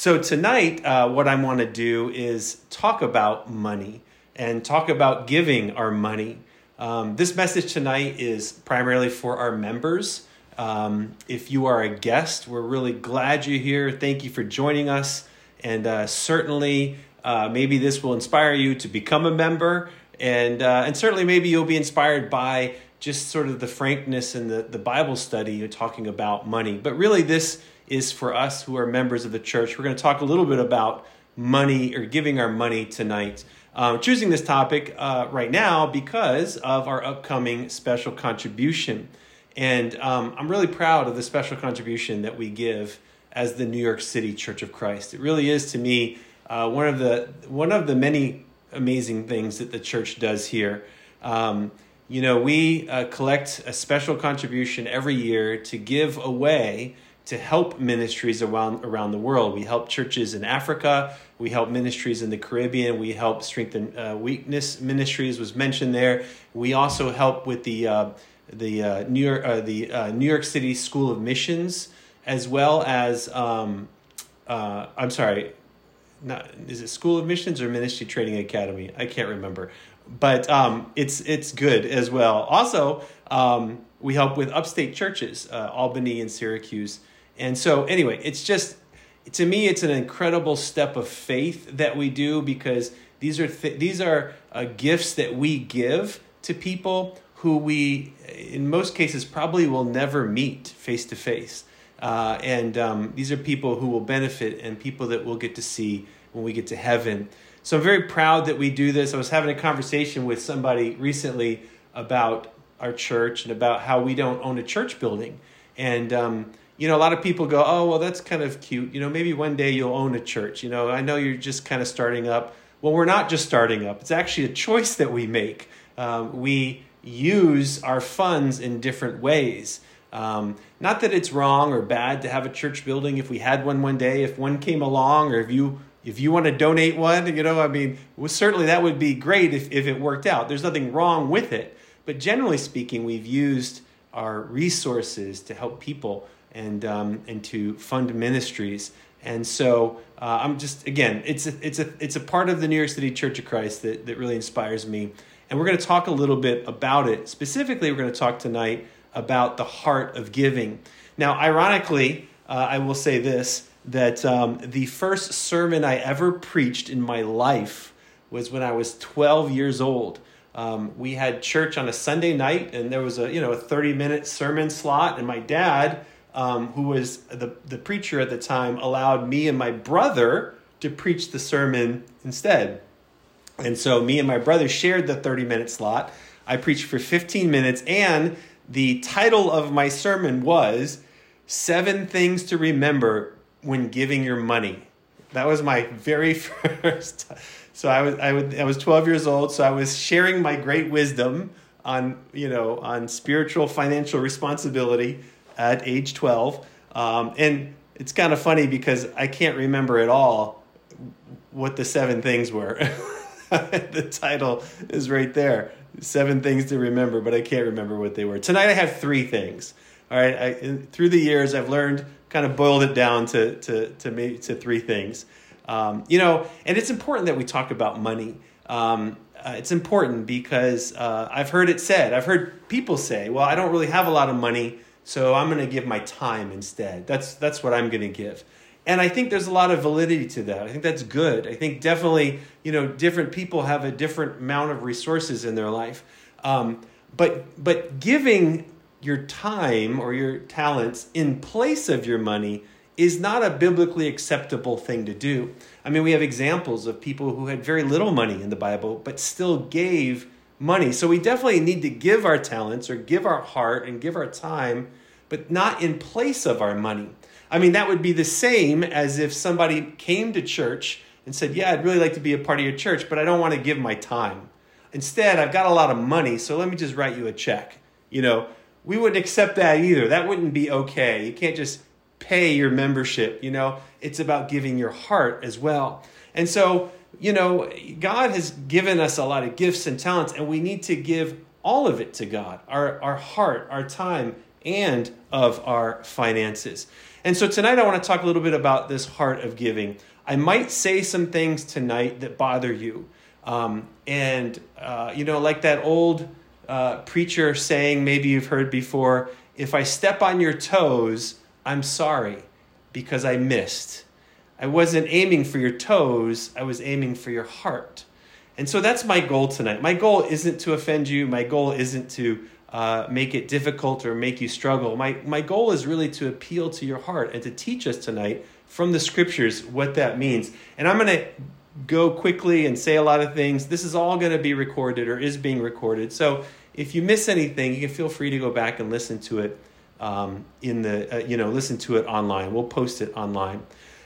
So, tonight, uh, what I want to do is talk about money and talk about giving our money. Um, this message tonight is primarily for our members. Um, if you are a guest, we're really glad you're here. Thank you for joining us. And uh, certainly, uh, maybe this will inspire you to become a member. And, uh, and certainly, maybe you'll be inspired by just sort of the frankness and the, the Bible study you're talking about money. But really, this is for us who are members of the church. We're going to talk a little bit about money or giving our money tonight. Um, choosing this topic uh, right now because of our upcoming special contribution. And um, I'm really proud of the special contribution that we give as the New York City Church of Christ. It really is to me uh, one of the one of the many amazing things that the church does here. Um, you know, we uh, collect a special contribution every year to give away to help ministries around around the world. We help churches in Africa. We help ministries in the Caribbean. We help strengthen uh, weakness ministries was mentioned there. We also help with the uh, the uh, New York uh, the uh, New York City School of Missions as well as um, uh, I'm sorry, not is it School of Missions or Ministry Training Academy? I can't remember, but um, it's it's good as well. Also. Um, we help with upstate churches, Albany and Syracuse, and so, anyway, it's just, to me, it's an incredible step of faith that we do because these are, th- these are uh, gifts that we give to people who we, in most cases, probably will never meet face to face. And um, these are people who will benefit and people that we'll get to see when we get to heaven. So I'm very proud that we do this. I was having a conversation with somebody recently about our church and about how we don't own a church building. And um, you know, a lot of people go, oh, well, that's kind of cute. You know, maybe one day you'll own a church. You know, I know you're just kind of starting up. Well, we're not just starting up, it's actually a choice that we make. Um, we use our funds in different ways. Um, not that it's wrong or bad to have a church building if we had one one day, if one came along, or if you if you want to donate one, you know, I mean, well, certainly that would be great if, if it worked out. There's nothing wrong with it. But generally speaking, we've used our resources to help people and um, and to fund ministries. And so uh, I'm just again, it's a, it's a it's a part of the New York City Church of Christ that that really inspires me. And we're going to talk a little bit about it. Specifically, we're going to talk tonight about the heart of giving. Now, ironically, uh, I will say this that um, the first sermon I ever preached in my life was when I was 12 years old. Um, we had church on a Sunday night, and there was a you know a 30 minute sermon slot, and my dad um, who was the, the preacher at the time, allowed me and my brother to preach the sermon instead. And so me and my brother shared the 30 minute slot. I preached for 15 minutes, and the title of my sermon was Seven Things to Remember When Giving Your Money. That was my very first. So I was I, I was 12 years old, so I was sharing my great wisdom on, you know, on spiritual financial responsibility at age 12. Um, and it's kind of funny because I can't remember at all what the seven things were. the title is right there seven things to remember, but I can't remember what they were. Tonight I have three things. All right, I, through the years I've learned, kind of boiled it down to to to me to three things. Um, you know, and it's important that we talk about money. Um, uh, it's important because uh, I've heard it said, I've heard people say, "Well, I don't really have a lot of money, so I'm going to give my time instead. That's that's what I'm going to give. And I think there's a lot of validity to that. I think that's good. I think definitely, you know, different people have a different amount of resources in their life. Um, but but giving your time or your talents in place of your money is not a biblically acceptable thing to do. I mean, we have examples of people who had very little money in the Bible, but still gave money. So we definitely need to give our talents or give our heart and give our time, but not in place of our money. I mean, that would be the same as if somebody came to church and said, Yeah, I'd really like to be a part of your church, but I don't want to give my time. Instead, I've got a lot of money, so let me just write you a check. You know, we wouldn't accept that either. That wouldn't be okay. You can't just pay your membership, you know, it's about giving your heart as well. And so, you know, God has given us a lot of gifts and talents, and we need to give all of it to God our, our heart, our time, and of our finances. And so tonight I want to talk a little bit about this heart of giving. I might say some things tonight that bother you. Um, and, uh, you know, like that old uh, preacher saying, maybe you've heard before, if I step on your toes, I'm sorry because I missed. I wasn't aiming for your toes, I was aiming for your heart. And so that's my goal tonight. My goal isn't to offend you, my goal isn't to uh, make it difficult or make you struggle. My, my goal is really to appeal to your heart and to teach us tonight from the scriptures what that means. And I'm going to go quickly and say a lot of things. This is all going to be recorded or is being recorded. So if you miss anything, you can feel free to go back and listen to it um, in the, uh, you know, listen to it online. We'll post it online.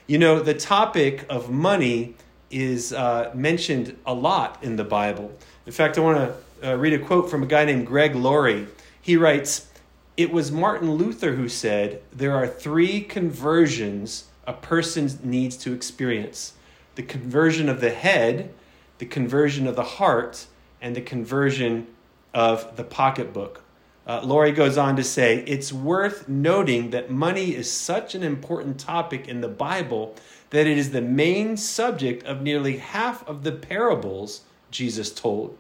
You know, the topic of money is uh, mentioned a lot in the Bible. In fact, I want to uh, read a quote from a guy named Greg Laurie. He writes, It was Martin Luther who said, There are three conversions a person needs to experience the conversion of the head, the conversion of the heart, and the conversion of the pocketbook. Uh, Laurie goes on to say, It's worth noting that money is such an important topic in the Bible that it is the main subject of nearly half of the parables Jesus told.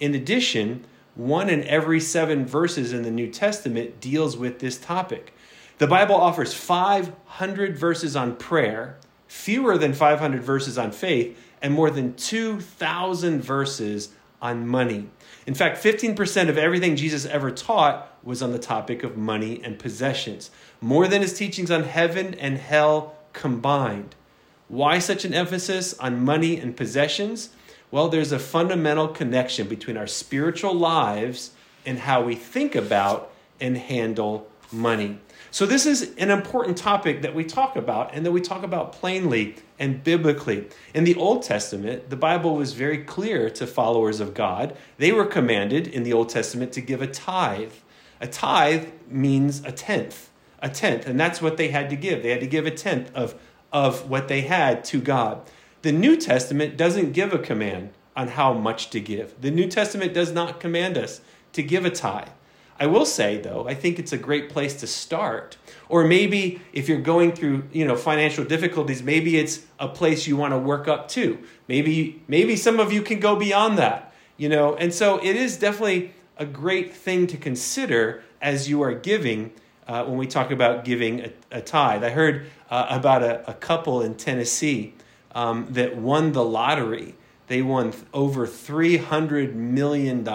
In addition, one in every seven verses in the New Testament deals with this topic. The Bible offers 500 verses on prayer, fewer than 500 verses on faith, and more than 2,000 verses on money. In fact, 15% of everything Jesus ever taught was on the topic of money and possessions, more than his teachings on heaven and hell combined. Why such an emphasis on money and possessions? Well, there's a fundamental connection between our spiritual lives and how we think about and handle money. So, this is an important topic that we talk about and that we talk about plainly and biblically. In the Old Testament, the Bible was very clear to followers of God. They were commanded in the Old Testament to give a tithe. A tithe means a tenth, a tenth, and that's what they had to give. They had to give a tenth of of what they had to God. The New Testament doesn't give a command on how much to give. The New Testament does not command us to give a tithe. I will say though, I think it's a great place to start. Or maybe if you're going through, you know, financial difficulties, maybe it's a place you want to work up to. Maybe maybe some of you can go beyond that, you know. And so it is definitely a great thing to consider as you are giving uh, when we talk about giving a, a tithe. I heard uh, about a, a, couple in Tennessee um, that won the lottery. They won th- over $300 million.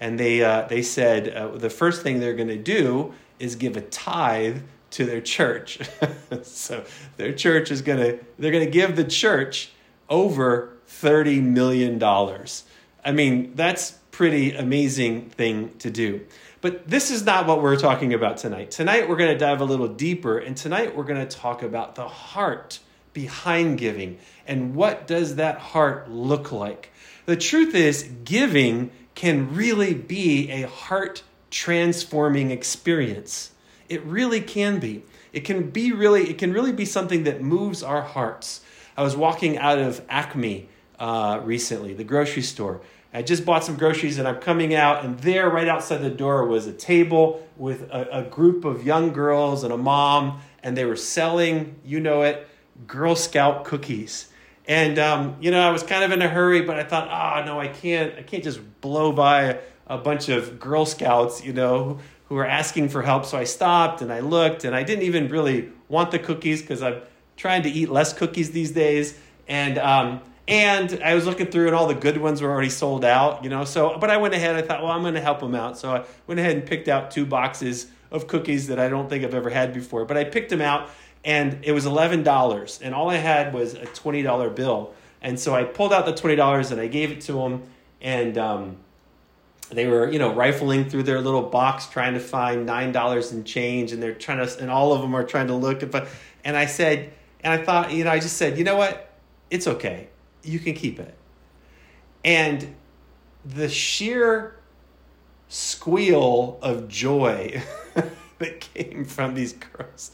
And they, uh, they said uh, the first thing they're going to do is give a tithe to their church. so their church is going to, they're going to give the church over $30 million. I mean, that's pretty amazing thing to do. But this is not what we're talking about tonight. Tonight, we're going to dive a little deeper, and tonight, we're going to talk about the heart behind giving and what does that heart look like. The truth is, giving can really be a heart transforming experience. It really can be. It can be really, it can really be something that moves our hearts. I was walking out of Acme uh, recently, the grocery store, I just bought some groceries and I'm coming out, and there, right outside the door, was a table with a, a group of young girls and a mom, and they were selling, you know it, Girl Scout cookies. And um, you know, I was kind of in a hurry, but I thought, ah, oh, no, I can't, I can't just blow by a bunch of Girl Scouts, you know, who were asking for help. So I stopped and I looked, and I didn't even really want the cookies because I'm trying to eat less cookies these days. And um, and I was looking through, and all the good ones were already sold out, you know. So, but I went ahead. I thought, well, I'm going to help them out. So I went ahead and picked out two boxes of cookies that I don't think I've ever had before. But I picked them out, and it was eleven dollars, and all I had was a twenty dollar bill. And so I pulled out the twenty dollars and I gave it to them, and um, they were, you know, rifling through their little box trying to find nine dollars in change, and they're trying to, and all of them are trying to look. And I said, and I thought, you know, I just said, you know what, it's okay you can keep it. And the sheer squeal of joy that came from these girls,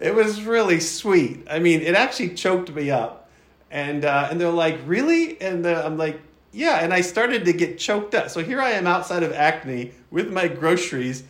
it was really sweet. I mean, it actually choked me up. And, uh, and they're like, really? And uh, I'm like, yeah. And I started to get choked up. So here I am outside of Acme with my groceries,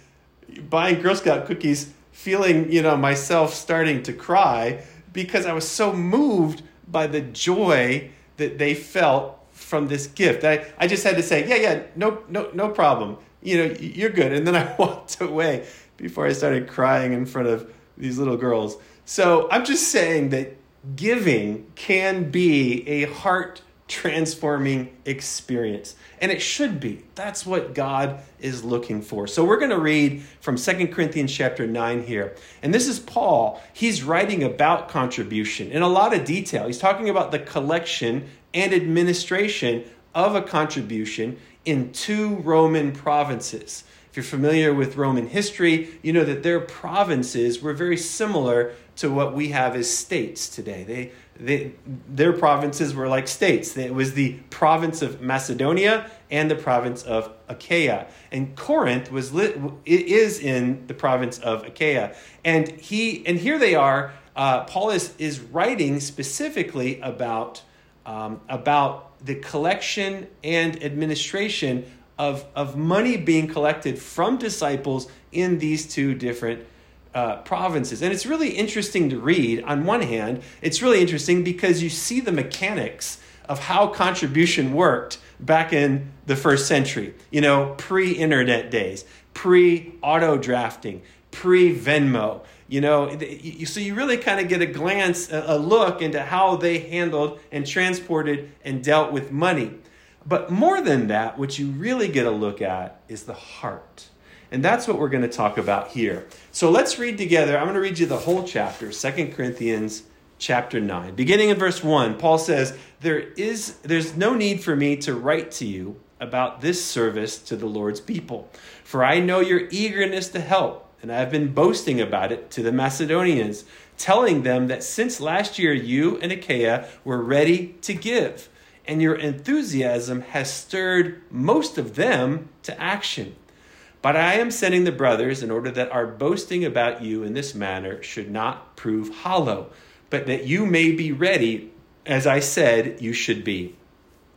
buying Girl Scout cookies feeling, you know, myself starting to cry because I was so moved by the joy that they felt from this gift. I, I just had to say, yeah, yeah, no, no, no problem. You know, you're good. And then I walked away before I started crying in front of these little girls. So I'm just saying that giving can be a heart transforming experience. And it should be. That's what God is looking for. So we're going to read from Second Corinthians chapter 9 here. And this is Paul. He's writing about contribution in a lot of detail. He's talking about the collection and administration of a contribution in two Roman provinces. You're familiar with Roman history, you know that their provinces were very similar to what we have as states today. They they, their provinces were like states. It was the province of Macedonia and the province of Achaia. And Corinth was lit, is in the province of Achaia. And he and here they are. Uh, Paul is, is writing specifically about, um, about the collection and administration of, of money being collected from disciples in these two different uh, provinces. And it's really interesting to read. On one hand, it's really interesting because you see the mechanics of how contribution worked back in the first century, you know, pre internet days, pre auto drafting, pre Venmo. You know, so you really kind of get a glance, a look into how they handled and transported and dealt with money. But more than that, what you really get a look at is the heart and that's what we're going to talk about here. So let's read together. I'm going to read you the whole chapter, Second Corinthians chapter 9. Beginning in verse 1, Paul says, "There is there's no need for me to write to you about this service to the Lord's people, for I know your eagerness to help, and I have been boasting about it to the Macedonians, telling them that since last year you and Achaia were ready to give, and your enthusiasm has stirred most of them to action." But I am sending the brothers in order that our boasting about you in this manner should not prove hollow, but that you may be ready, as I said you should be.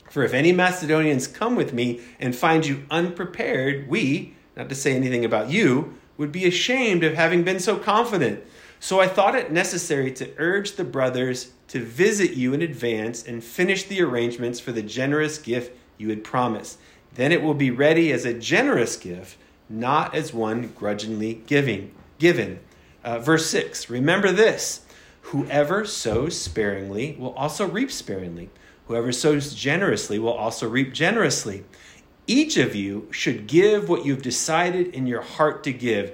For if any Macedonians come with me and find you unprepared, we, not to say anything about you, would be ashamed of having been so confident. So I thought it necessary to urge the brothers to visit you in advance and finish the arrangements for the generous gift you had promised. Then it will be ready as a generous gift not as one grudgingly giving, given. Uh, verse 6 Remember this whoever sows sparingly will also reap sparingly, whoever sows generously will also reap generously. Each of you should give what you've decided in your heart to give,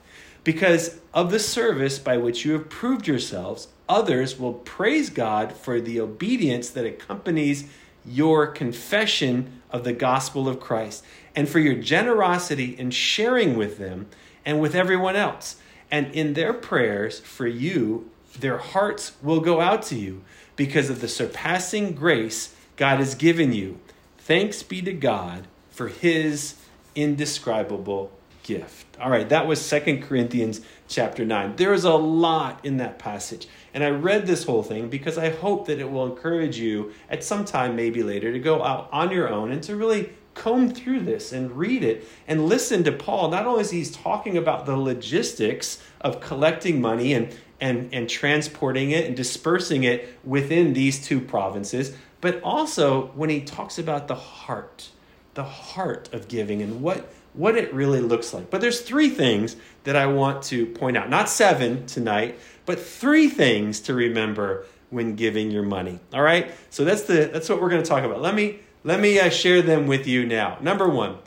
Because of the service by which you have proved yourselves, others will praise God for the obedience that accompanies your confession of the gospel of Christ and for your generosity in sharing with them and with everyone else. And in their prayers for you, their hearts will go out to you because of the surpassing grace God has given you. Thanks be to God for his indescribable gift. All right, that was Second Corinthians chapter 9. There is a lot in that passage. And I read this whole thing because I hope that it will encourage you at some time, maybe later, to go out on your own and to really comb through this and read it and listen to Paul. Not only is he talking about the logistics of collecting money and, and, and transporting it and dispersing it within these two provinces, but also when he talks about the heart, the heart of giving and what, what it really looks like. But there's three things that I want to point out. Not seven tonight, but three things to remember when giving your money. All right? So that's the that's what we're going to talk about. Let me let me uh, share them with you now. Number 1.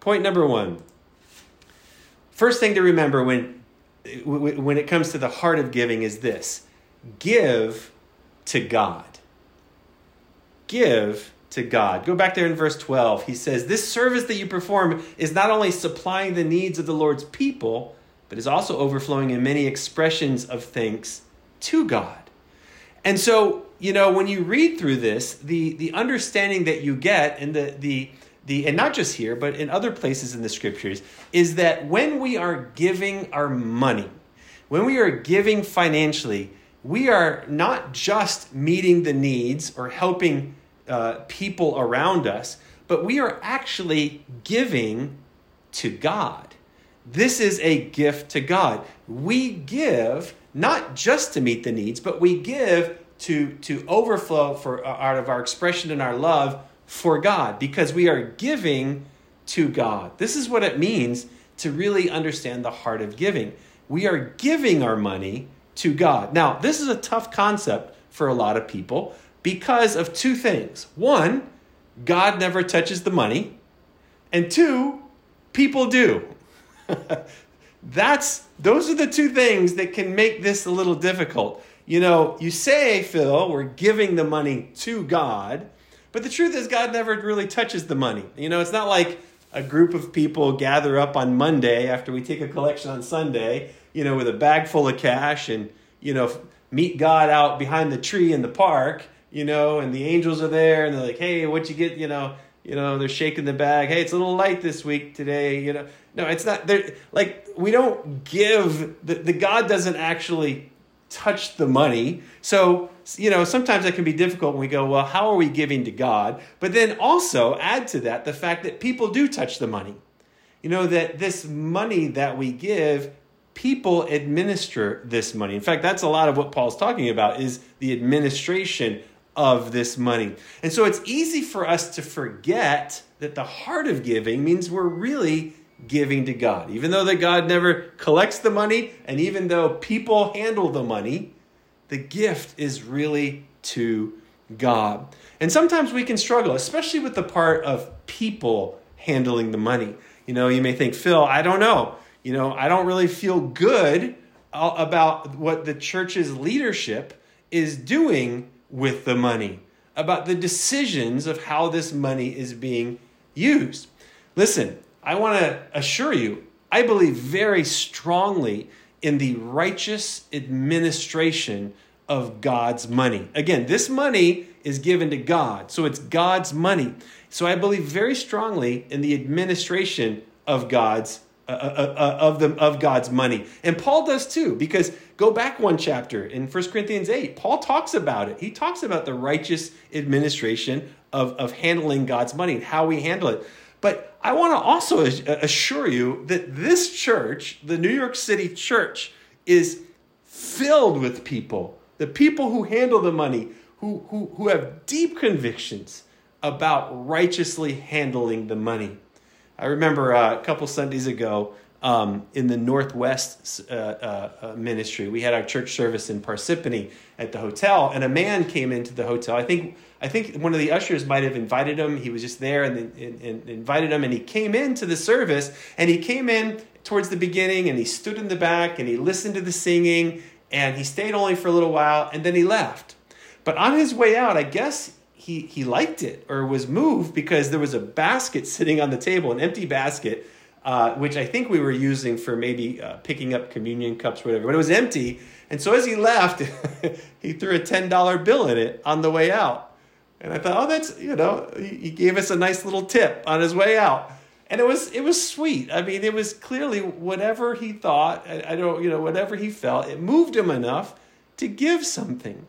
Point number 1. First thing to remember when when it comes to the heart of giving is this. Give to God. Give to God. Go back there in verse 12. He says, This service that you perform is not only supplying the needs of the Lord's people, but is also overflowing in many expressions of thanks to God. And so, you know, when you read through this, the, the understanding that you get and the, the, the, and not just here, but in other places in the scriptures, is that when we are giving our money, when we are giving financially, we are not just meeting the needs or helping uh, people around us, but we are actually giving to God. This is a gift to God. We give not just to meet the needs, but we give to, to overflow for, uh, out of our expression and our love for God because we are giving to God. This is what it means to really understand the heart of giving. We are giving our money to God. Now, this is a tough concept for a lot of people because of two things. One, God never touches the money, and two, people do. That's those are the two things that can make this a little difficult. You know, you say, Phil, we're giving the money to God, but the truth is God never really touches the money. You know, it's not like a group of people gather up on Monday after we take a collection on Sunday, you know, with a bag full of cash and, you know, meet God out behind the tree in the park, you know, and the angels are there and they're like, "Hey, what you get, you know, you know, they're shaking the bag. Hey, it's a little light this week today, you know. No, it's not there like we don't give the, the God doesn't actually touch the money. So, you know, sometimes that can be difficult when we go, well, how are we giving to God? But then also add to that the fact that people do touch the money. You know, that this money that we give, people administer this money. In fact, that's a lot of what Paul's talking about is the administration of this money. And so it's easy for us to forget that the heart of giving means we're really giving to God. Even though that God never collects the money and even though people handle the money, the gift is really to God. And sometimes we can struggle, especially with the part of people handling the money. You know, you may think, Phil, I don't know. You know, I don't really feel good about what the church's leadership is doing with the money, about the decisions of how this money is being used. Listen, I want to assure you, I believe very strongly in the righteous administration of God's money. Again, this money is given to God, so it's God's money. So I believe very strongly in the administration of God's uh, uh, uh, of the of God's money. And Paul does too because go back one chapter in 1 Corinthians 8. Paul talks about it. He talks about the righteous administration of of handling God's money and how we handle it. But I want to also assure you that this church, the New York City church, is filled with people, the people who handle the money, who, who, who have deep convictions about righteously handling the money. I remember uh, a couple Sundays ago um, in the Northwest uh, uh, uh, ministry, we had our church service in Parsippany at the hotel, and a man came into the hotel. I think I think one of the ushers might have invited him. He was just there and, and, and invited him, and he came into the service, and he came in towards the beginning, and he stood in the back, and he listened to the singing, and he stayed only for a little while, and then he left. But on his way out, I guess he, he liked it or was moved because there was a basket sitting on the table, an empty basket, uh, which I think we were using for maybe uh, picking up communion cups, whatever. But it was empty. And so as he left, he threw a $10 bill in it on the way out. And I thought, oh, that's, you know, he gave us a nice little tip on his way out. And it was, it was sweet. I mean, it was clearly whatever he thought, I don't, you know, whatever he felt, it moved him enough to give something.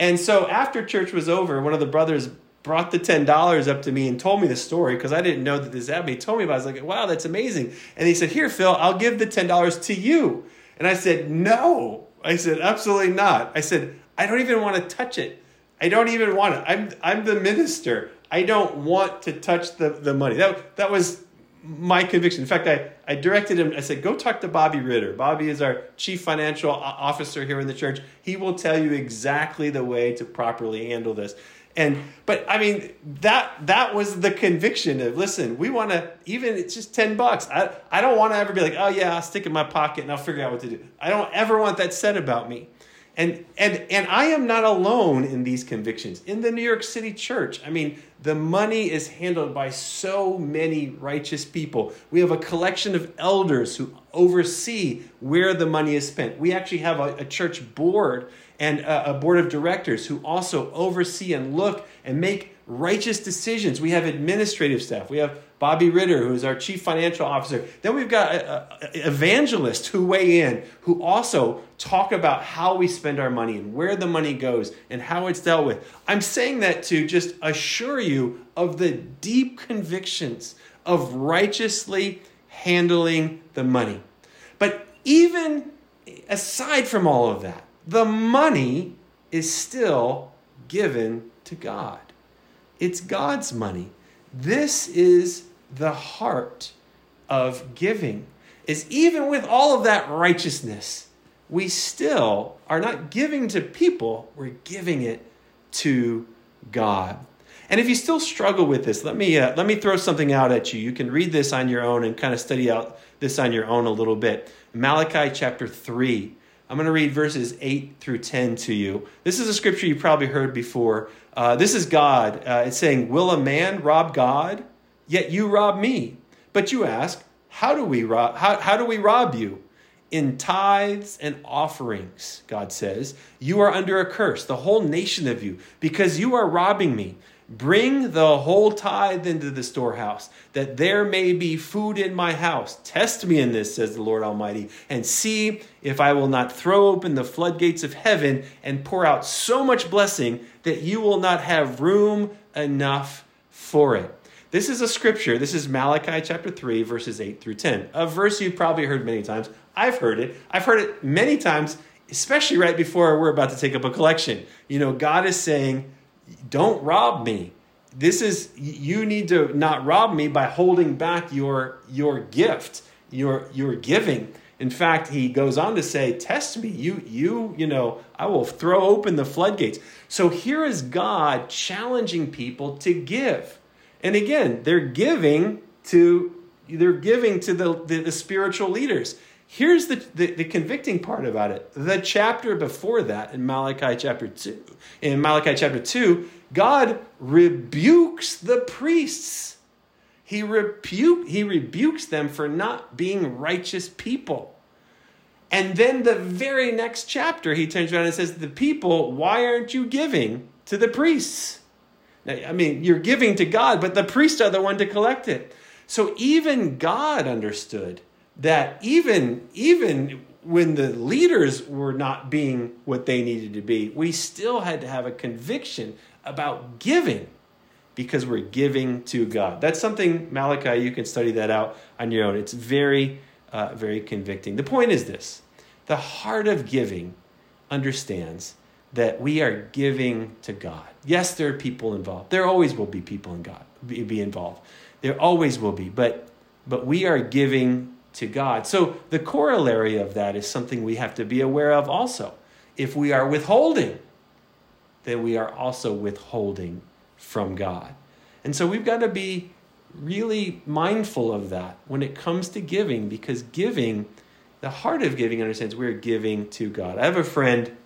And so after church was over, one of the brothers brought the $10 up to me and told me the story because I didn't know that this happened. Told me about it. I was like, wow, that's amazing. And he said, Here, Phil, I'll give the $10 to you. And I said, No. I said, Absolutely not. I said, I don't even want to touch it. I don't even want it. I'm, I'm the minister. I don't want to touch the, the money. That, that was my conviction. In fact, I, I directed him, I said, go talk to Bobby Ritter. Bobby is our chief financial officer here in the church. He will tell you exactly the way to properly handle this. And but I mean that that was the conviction of listen, we want to even it's just 10 bucks. I I don't want to ever be like, "Oh yeah, I'll stick in my pocket and I'll figure out what to do." I don't ever want that said about me. And, and, and I am not alone in these convictions. In the New York City church, I mean, the money is handled by so many righteous people. We have a collection of elders who oversee where the money is spent. We actually have a, a church board and a, a board of directors who also oversee and look and make righteous decisions. We have administrative staff. We have Bobby Ritter, who is our chief financial officer. Then we've got evangelists who weigh in, who also talk about how we spend our money and where the money goes and how it's dealt with. I'm saying that to just assure you of the deep convictions of righteously handling the money. But even aside from all of that, the money is still given to God. It's God's money. This is the heart of giving. Is even with all of that righteousness, we still are not giving to people, we're giving it to God. And if you still struggle with this, let me uh, let me throw something out at you. You can read this on your own and kind of study out this on your own a little bit. Malachi chapter 3. I'm going to read verses 8 through 10 to you. This is a scripture you probably heard before. Uh, this is God. Uh, it's saying, Will a man rob God? Yet you rob me. But you ask, How do we rob, how, how do we rob you? In tithes and offerings, God says, you are under a curse, the whole nation of you, because you are robbing me. Bring the whole tithe into the storehouse, that there may be food in my house. Test me in this, says the Lord Almighty, and see if I will not throw open the floodgates of heaven and pour out so much blessing that you will not have room enough for it. This is a scripture. This is Malachi chapter 3, verses 8 through 10. A verse you've probably heard many times. I've heard it. I've heard it many times, especially right before we're about to take up a collection. You know, God is saying, don't rob me. This is you need to not rob me by holding back your your gift, your your giving. In fact, he goes on to say, "Test me. You you you know, I will throw open the floodgates." So here is God challenging people to give. And again, they're giving to they're giving to the, the, the spiritual leaders. Here's the, the, the, convicting part about it. The chapter before that, in Malachi chapter 2, in Malachi chapter 2, God rebukes the priests. He, rebuke, he rebukes them for not being righteous people. And then the very next chapter, he turns around and says, The people, why aren't you giving to the priests? Now, I mean, you're giving to God, but the priests are the one to collect it. So even God understood that even even when the leaders were not being what they needed to be, we still had to have a conviction about giving because we're giving to God. That's something, Malachi, you can study that out on your own. It's very, uh, very convicting. The point is this the heart of giving understands that we are giving to God. Yes, there are people involved. There always will be people in God be, be involved. There always will be, but but we are giving to God. So the corollary of that is something we have to be aware of also. If we are withholding, then we are also withholding from God. And so we've got to be really mindful of that when it comes to giving because giving, the heart of giving understands we're giving to God. I have a friend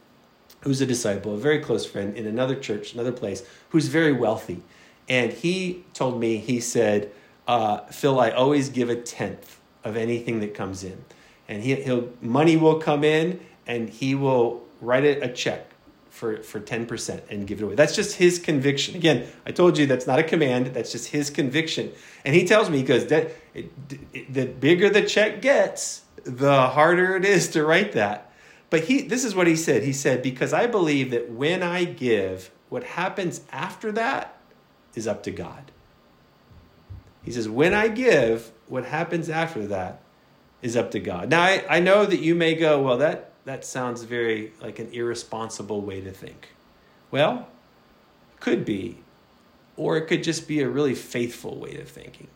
who's a disciple, a very close friend in another church, another place, who's very wealthy. And he told me, he said, uh, Phil, I always give a tenth of anything that comes in. And he, he'll money will come in and he will write a, check for, for 10% and give it away. That's just his conviction. Again, I told you that's not a command, that's just his conviction. And he tells me, because that, it, it, the bigger the check gets, the harder it is to write that. But he, this is what he said. He said, Because I believe that when I give, what happens after that is up to God. He says, When I give, what happens after that is up to God. Now, I, I know that you may go, Well, that, that sounds very like an irresponsible way to think. Well, could be. Or it could just be a really faithful way of thinking.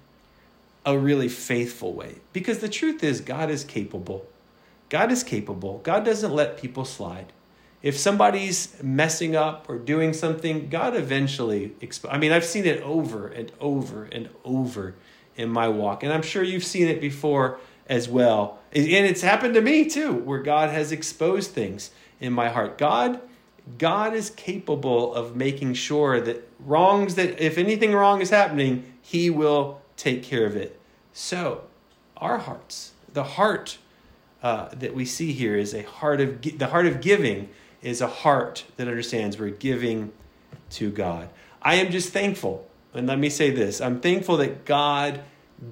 a really faithful way. Because the truth is, God is capable. God is capable. God doesn't let people slide. If somebody's messing up or doing something, God eventually. Exp- I mean, I've seen it over and over and over in my walk, and I'm sure you've seen it before as well. And it's happened to me too, where God has exposed things in my heart. God, God is capable of making sure that wrongs that if anything wrong is happening, He will take care of it. So, our hearts, the heart uh, that we see here is a heart of the heart of giving is a heart that understands we're giving to God. I am just thankful, and let me say this: I'm thankful that God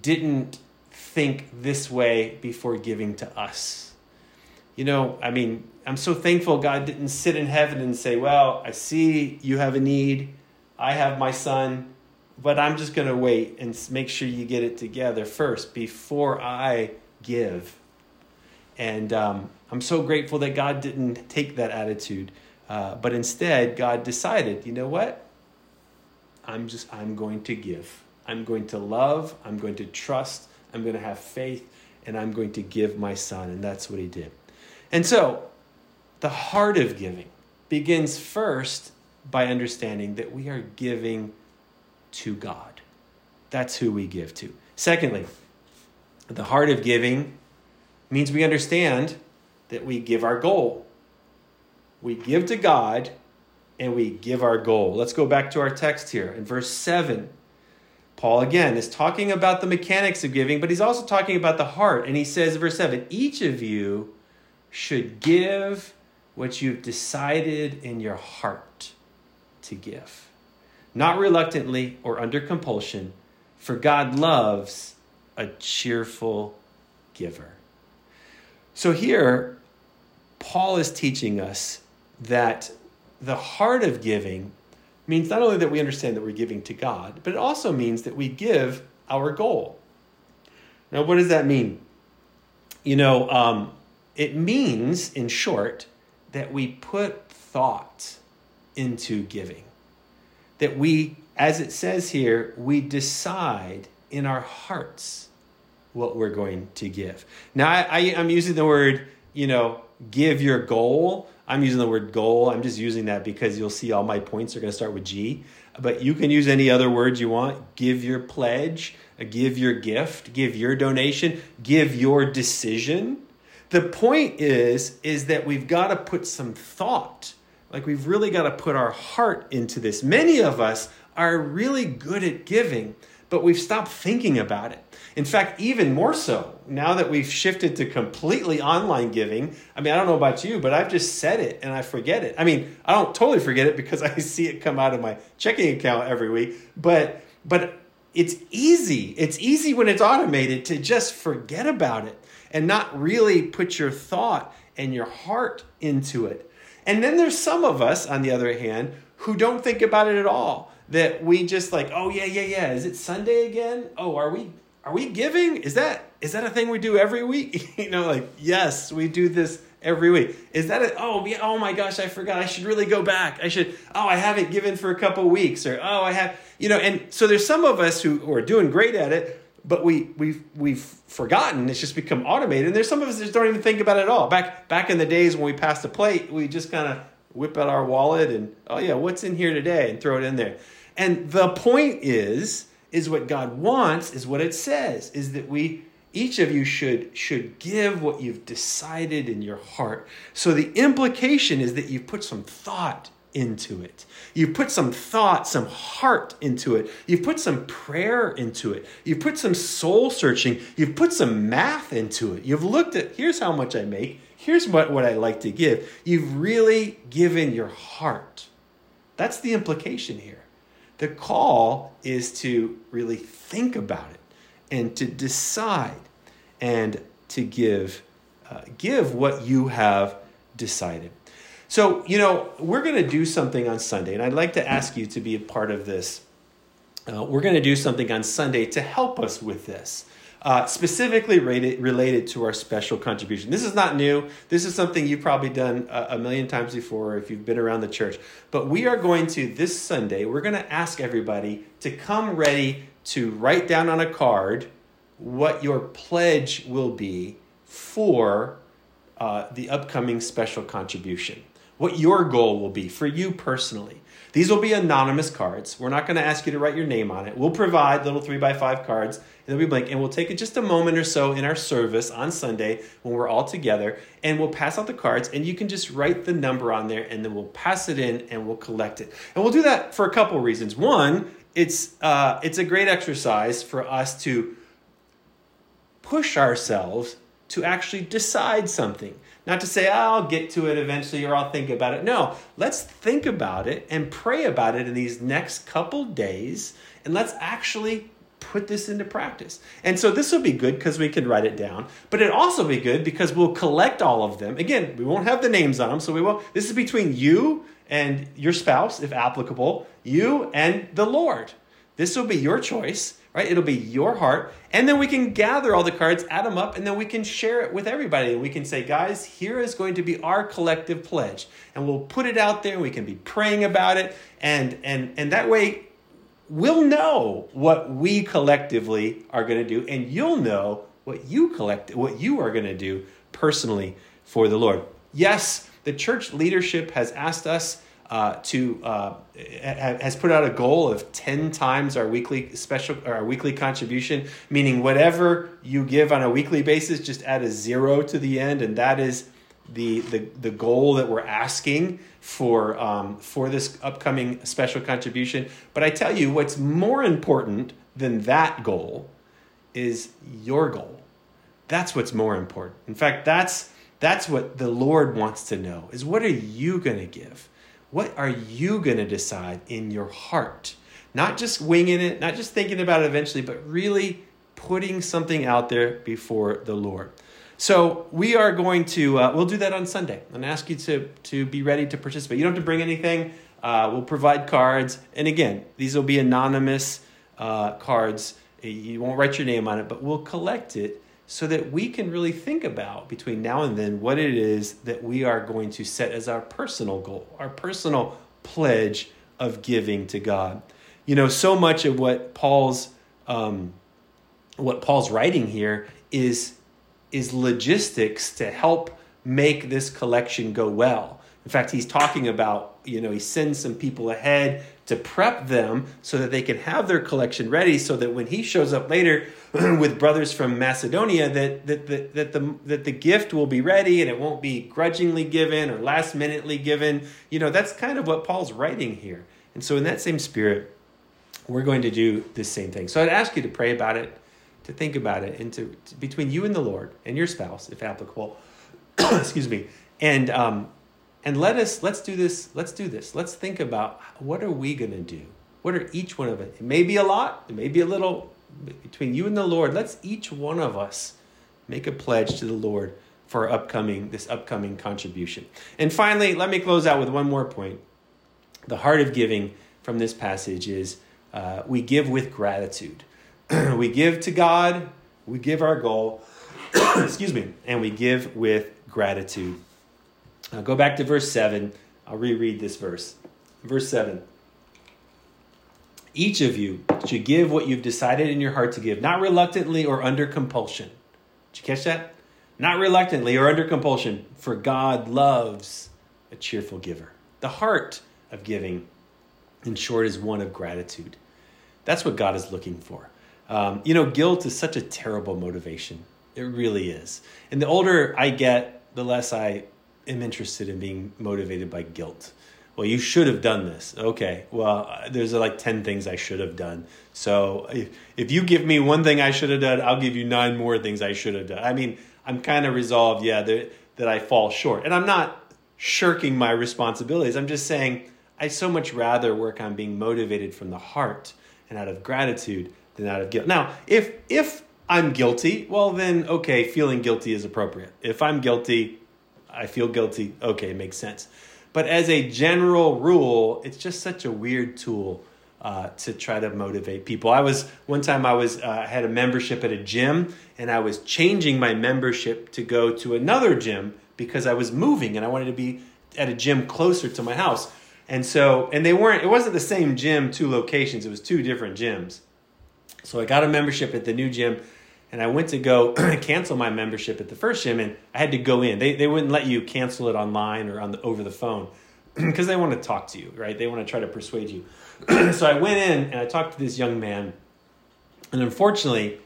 didn't think this way before giving to us. You know, I mean, I'm so thankful God didn't sit in heaven and say, Well, I see you have a need. I have my son, but I'm just going to wait and make sure you get it together first before I give. And um, I'm so grateful that God didn't take that attitude, uh, but instead, God decided, you know what? I'm just, I'm going to give. I'm going to love. I'm going to trust. I'm going to have faith and I'm going to give my son. And that's what he did. And so, the heart of giving begins first by understanding that we are giving to God. That's who we give to. Secondly, the heart of giving means we understand that we give our goal. We give to God and we give our goal. Let's go back to our text here in verse 7. Paul again is talking about the mechanics of giving, but he's also talking about the heart. And he says, verse 7 each of you should give what you've decided in your heart to give, not reluctantly or under compulsion, for God loves a cheerful giver. So here, Paul is teaching us that the heart of giving means not only that we understand that we're giving to God, but it also means that we give our goal. Now, what does that mean? You know, um, it means, in short, that we put thought into giving. That we, as it says here, we decide in our hearts what we're going to give. Now, I, I, I'm using the word, you know, give your goal I'm using the word goal. I'm just using that because you'll see all my points are going to start with G. But you can use any other words you want. Give your pledge, uh, give your gift, give your donation, give your decision. The point is is that we've got to put some thought. Like we've really got to put our heart into this. Many of us are really good at giving, but we've stopped thinking about it. In fact, even more so, now that we've shifted to completely online giving, I mean, I don't know about you, but I've just said it and I forget it. I mean, I don't totally forget it because I see it come out of my checking account every week, but but it's easy. It's easy when it's automated to just forget about it and not really put your thought and your heart into it. And then there's some of us, on the other hand, who don't think about it at all. That we just like, oh yeah, yeah, yeah. Is it Sunday again? Oh, are we are we giving? Is that is that a thing we do every week? you know, like yes, we do this every week. Is that a oh yeah, oh my gosh, I forgot. I should really go back. I should oh I haven't given for a couple weeks or oh I have you know, and so there's some of us who, who are doing great at it, but we we've we've forgotten. It's just become automated. And there's some of us that don't even think about it at all. Back back in the days when we passed a plate, we just kind of whip out our wallet and oh yeah, what's in here today and throw it in there. And the point is is what God wants, is what it says, is that we each of you should should give what you've decided in your heart. So the implication is that you've put some thought into it. You've put some thought, some heart into it. You've put some prayer into it. You've put some soul searching. You've put some math into it. You've looked at here's how much I make. Here's what, what I like to give. You've really given your heart. That's the implication here. The call is to really think about it and to decide and to give uh, give what you have decided. So, you know, we're going to do something on Sunday, and I'd like to ask you to be a part of this. Uh, we're going to do something on Sunday to help us with this uh, specifically rated, related to our special contribution. This is not new. This is something you've probably done a, a million times before if you've been around the church. But we are going to, this Sunday, we're going to ask everybody to come ready to write down on a card what your pledge will be for uh, the upcoming special contribution, what your goal will be for you personally. These will be anonymous cards. We're not going to ask you to write your name on it. We'll provide little three by five cards, they'll be blank. And we'll take just a moment or so in our service on Sunday when we're all together, and we'll pass out the cards, and you can just write the number on there, and then we'll pass it in, and we'll collect it. And we'll do that for a couple reasons. One, it's uh, it's a great exercise for us to push ourselves to actually decide something. Not to say, oh, I'll get to it eventually or I'll think about it. No, let's think about it and pray about it in these next couple days and let's actually put this into practice. And so this will be good because we can write it down, but it also be good because we'll collect all of them. Again, we won't have the names on them, so we will. This is between you and your spouse, if applicable, you and the Lord. This will be your choice right? It'll be your heart. And then we can gather all the cards, add them up, and then we can share it with everybody. And we can say, guys, here is going to be our collective pledge. And we'll put it out there we can be praying about it. And and and that way we'll know what we collectively are going to do, and you'll know what you collect what you are going to do personally for the Lord. Yes, the church leadership has asked us uh, to uh, has put out a goal of 10 times our weekly special or our weekly contribution meaning whatever you give on a weekly basis just add a zero to the end and that is the the, the goal that we're asking for um, for this upcoming special contribution but i tell you what's more important than that goal is your goal that's what's more important in fact that's that's what the lord wants to know is what are you going to give what are you going to decide in your heart? Not just winging it, not just thinking about it eventually, but really putting something out there before the Lord. So we are going to, uh, we'll do that on Sunday and ask you to, to be ready to participate. You don't have to bring anything. Uh, we'll provide cards. And again, these will be anonymous uh, cards. You won't write your name on it, but we'll collect it so that we can really think about between now and then what it is that we are going to set as our personal goal, our personal pledge of giving to God. You know, so much of what Paul's um, what Paul's writing here is is logistics to help make this collection go well. In fact, he's talking about, you know, he sends some people ahead to prep them so that they can have their collection ready so that when he shows up later with brothers from Macedonia that that, that, that the that the gift will be ready and it won't be grudgingly given or last minutely given. You know, that's kind of what Paul's writing here. And so in that same spirit, we're going to do the same thing. So I'd ask you to pray about it, to think about it, and to, to between you and the Lord and your spouse, if applicable. excuse me. And um, and let us let's do this let's do this let's think about what are we going to do what are each one of it it may be a lot it may be a little between you and the lord let's each one of us make a pledge to the lord for upcoming this upcoming contribution and finally let me close out with one more point the heart of giving from this passage is uh, we give with gratitude we give to god we give our goal excuse me and we give with gratitude go back to verse 7. I'll reread this verse. Verse 7. Each of you should give what you've decided in your heart to give, not reluctantly or under compulsion. Did you catch that? Not reluctantly or under compulsion, for God loves a cheerful giver. The heart of giving, in short, is one of gratitude. That's what God is looking for. Um, you know, guilt is such a terrible motivation. It really is. And the older I get, the less I am interested in being motivated by guilt. Well, you should have done this. Okay. Well, there's like 10 things I should have done. So if, if you give me one thing I should have done, I'll give you nine more things I should have done. I mean, I'm kind of resolved, yeah, that, that I fall short. And I'm not shirking my responsibilities. I'm just saying I so much rather work on being motivated from the heart and out of gratitude than out of guilt. Now, if if I'm guilty, well then okay, feeling guilty is appropriate. If I'm guilty, I feel guilty. Okay, makes sense. But as a general rule, it's just such a weird tool uh, to try to motivate people. I was one time I was uh, had a membership at a gym, and I was changing my membership to go to another gym because I was moving and I wanted to be at a gym closer to my house. And so, and they weren't. It wasn't the same gym, two locations. It was two different gyms. So I got a membership at the new gym, And I went to go cancel my membership at the first gym, and I had to go in. They, they wouldn't let you cancel it online or on the, over the phone because they want to talk to you, right? They want to try to persuade you. so I went in and I talked to this young man. And unfortunately,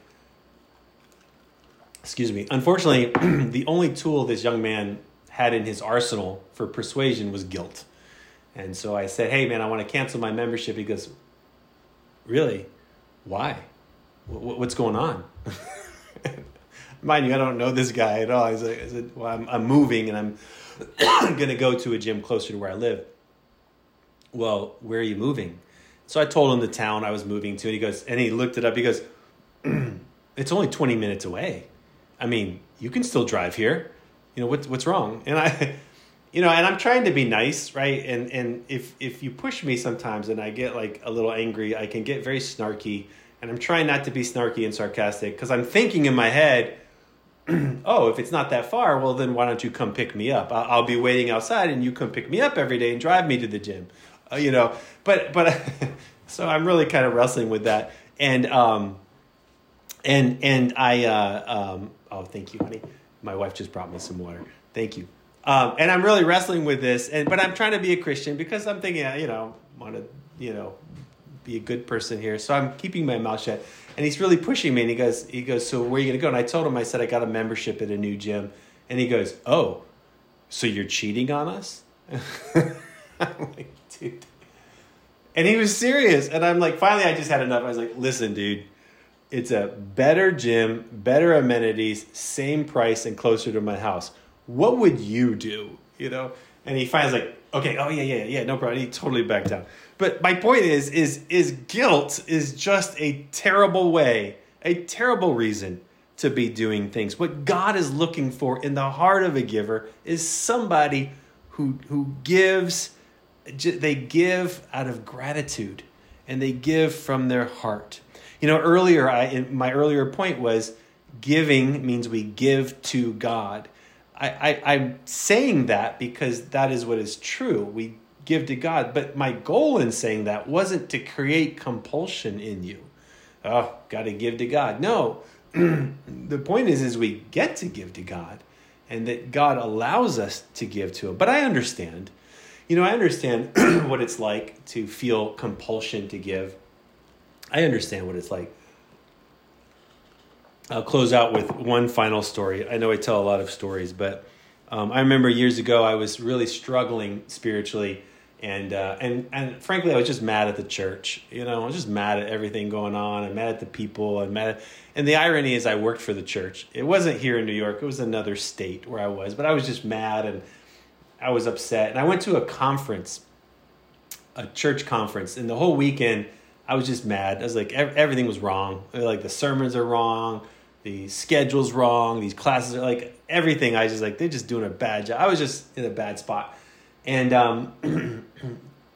excuse me, unfortunately, the only tool this young man had in his arsenal for persuasion was guilt. And so I said, hey, man, I want to cancel my membership. He goes, really? Why? What's going on? Mind you, I don't know this guy at all. I said, I said well, I'm, I'm moving and I'm going to go to a gym closer to where I live. Well, where are you moving? So I told him the town I was moving to, and he goes, and he looked it up. He goes, it's only 20 minutes away. I mean, you can still drive here. You know, what, what's wrong? And I, you know, and I'm trying to be nice, right? And, and if, if you push me sometimes and I get like a little angry, I can get very snarky and I'm trying not to be snarky and sarcastic because I'm thinking in my head, oh, if it's not that far, well, then why don't you come pick me up? I'll, I'll be waiting outside and you come pick me up every day and drive me to the gym, uh, you know. But but so I'm really kind of wrestling with that, and um, and and I uh, um, oh, thank you, honey. My wife just brought me some water. Thank you. Um, and I'm really wrestling with this, and but I'm trying to be a Christian because I'm thinking, you know, want to, you know, be a good person here. So I'm keeping my mouth shut. And he's really pushing me. And he goes, he goes, so where are you going to go? And I told him, I said, I got a membership at a new gym. And he goes, oh, so you're cheating on us? I'm like, dude. And he was serious. And I'm like, finally, I just had enough. I was like, listen, dude, it's a better gym, better amenities, same price, and closer to my house. What would you do? You know? And he finally like, okay, oh yeah, yeah, yeah, no problem. He totally backed down. But my point is, is, is guilt is just a terrible way, a terrible reason to be doing things. What God is looking for in the heart of a giver is somebody who, who gives, they give out of gratitude and they give from their heart. You know, earlier, I, my earlier point was giving means we give to God. I, I, I'm saying that because that is what is true. We give to God. But my goal in saying that wasn't to create compulsion in you. Oh, got to give to God. No. the point is is we get to give to God and that God allows us to give to him. But I understand. You know, I understand what it's like to feel compulsion to give. I understand what it's like. I'll close out with one final story. I know I tell a lot of stories, but um, I remember years ago I was really struggling spiritually and uh, and and frankly, I was just mad at the church. You know, I was just mad at everything going on. I'm mad at the people. I'm mad. At, and the irony is, I worked for the church. It wasn't here in New York. It was another state where I was. But I was just mad and I was upset. And I went to a conference, a church conference, and the whole weekend I was just mad. I was like, everything was wrong. Like the sermons are wrong. The schedule's wrong. These classes are like everything. I was just like, they're just doing a bad job. I was just in a bad spot and um,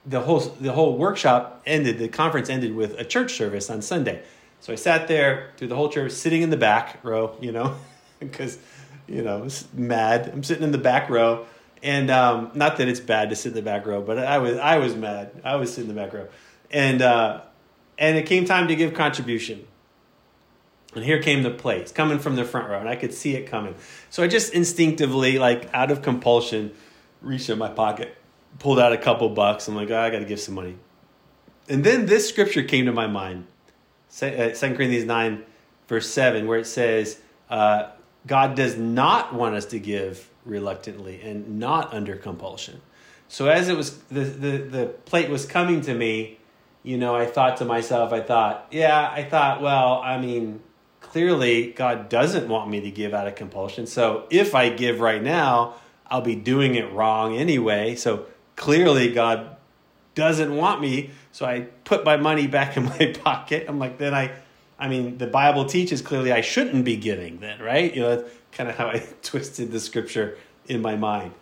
the whole the whole workshop ended. The conference ended with a church service on Sunday. So I sat there through the whole church, sitting in the back row, you know, because you know I was mad. I'm sitting in the back row, and um, not that it's bad to sit in the back row, but I was I was mad. I was sitting in the back row, and uh, and it came time to give contribution. And here came the plates coming from the front row, and I could see it coming. So I just instinctively, like out of compulsion, reached in my pocket, pulled out a couple bucks. I'm like, oh, I got to give some money. And then this scripture came to my mind, uh, Second Corinthians 9, verse 7, where it says, uh, God does not want us to give reluctantly and not under compulsion. So as it was, the, the, the plate was coming to me, you know, I thought to myself, I thought, yeah, I thought, well, I mean, clearly God doesn't want me to give out of compulsion. So if I give right now, I'll be doing it wrong anyway. So clearly, God doesn't want me. So I put my money back in my pocket. I'm like, then I, I mean, the Bible teaches clearly I shouldn't be giving then, right? You know, that's kind of how I twisted the scripture in my mind.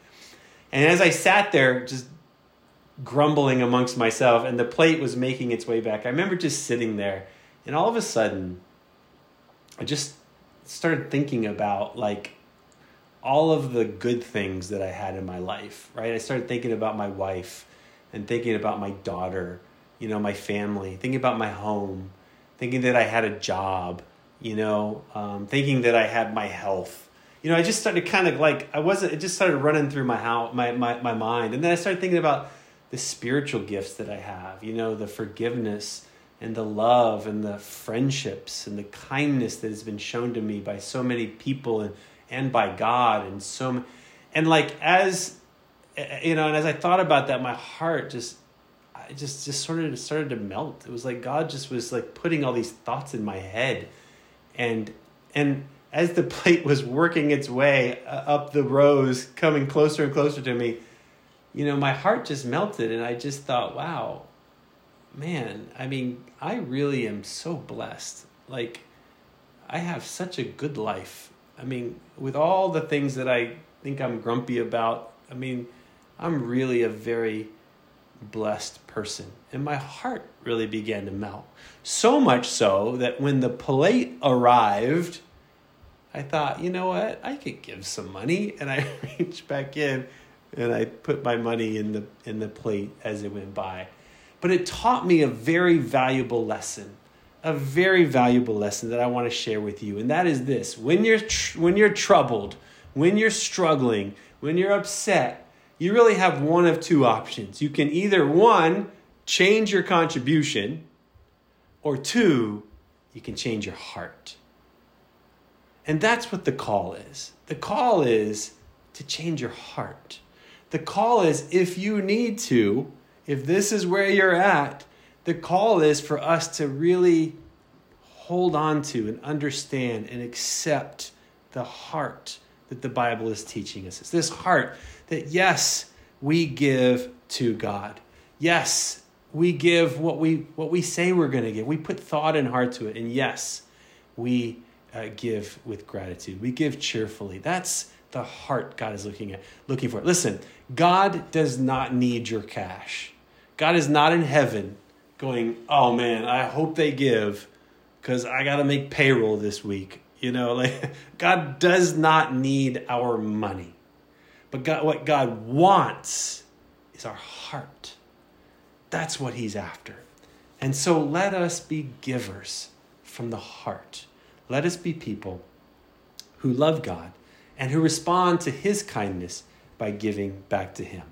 And as I sat there, just grumbling amongst myself, and the plate was making its way back, I remember just sitting there, and all of a sudden, I just started thinking about like all of the good things that I had in my life, right? I started thinking about my wife and thinking about my daughter, you know, my family, thinking about my home, thinking that I had a job, you know, um, thinking that I had my health. You know, I just started kind of like I wasn't. It just started running through my house, my, my my mind, and then I started thinking about the spiritual gifts that I have. You know, the forgiveness and the love and the friendships and the kindness that has been shown to me by so many people and and by God and so and like as you know, and as I thought about that, my heart just I just just sort of started to melt. It was like God just was like putting all these thoughts in my head. And and as the plate was working its way uh, up the rows coming closer and closer to me you know my heart just melted and i just thought wow man i mean i really am so blessed. Like i have such a good life i mean with all the things that i think i'm grumpy about i mean i'm really a very blessed person. And my heart really began to melt. So much so that when the plate arrived, I thought, you know what? I could give some money. And I reached back in and I put my money in the in the plate as it went by. But it taught me a very valuable lesson. A very valuable lesson that I want to share with you. And that is this. When you're tr- when you're troubled, when you're struggling, when you're upset, you really have one of two options. You can either one, change your contribution, or two, you can change your heart. And that's what the call is. The call is to change your heart. The call is if you need to, if this is where you're at, the call is for us to really hold on to and understand and accept the heart that the Bible is teaching us. It's this heart that yes, we give to God. Yes, we give what we what we say we're going to give. We put thought and heart to it, and yes, we uh, give with gratitude. We give cheerfully. That's the heart God is looking at, looking for. Listen, God does not need your cash. God is not in heaven going, "Oh man, I hope they give cuz I got to make payroll this week." You know, like God does not need our money. But God, what God wants is our heart. That's what He's after. And so let us be givers from the heart. Let us be people who love God and who respond to His kindness by giving back to Him.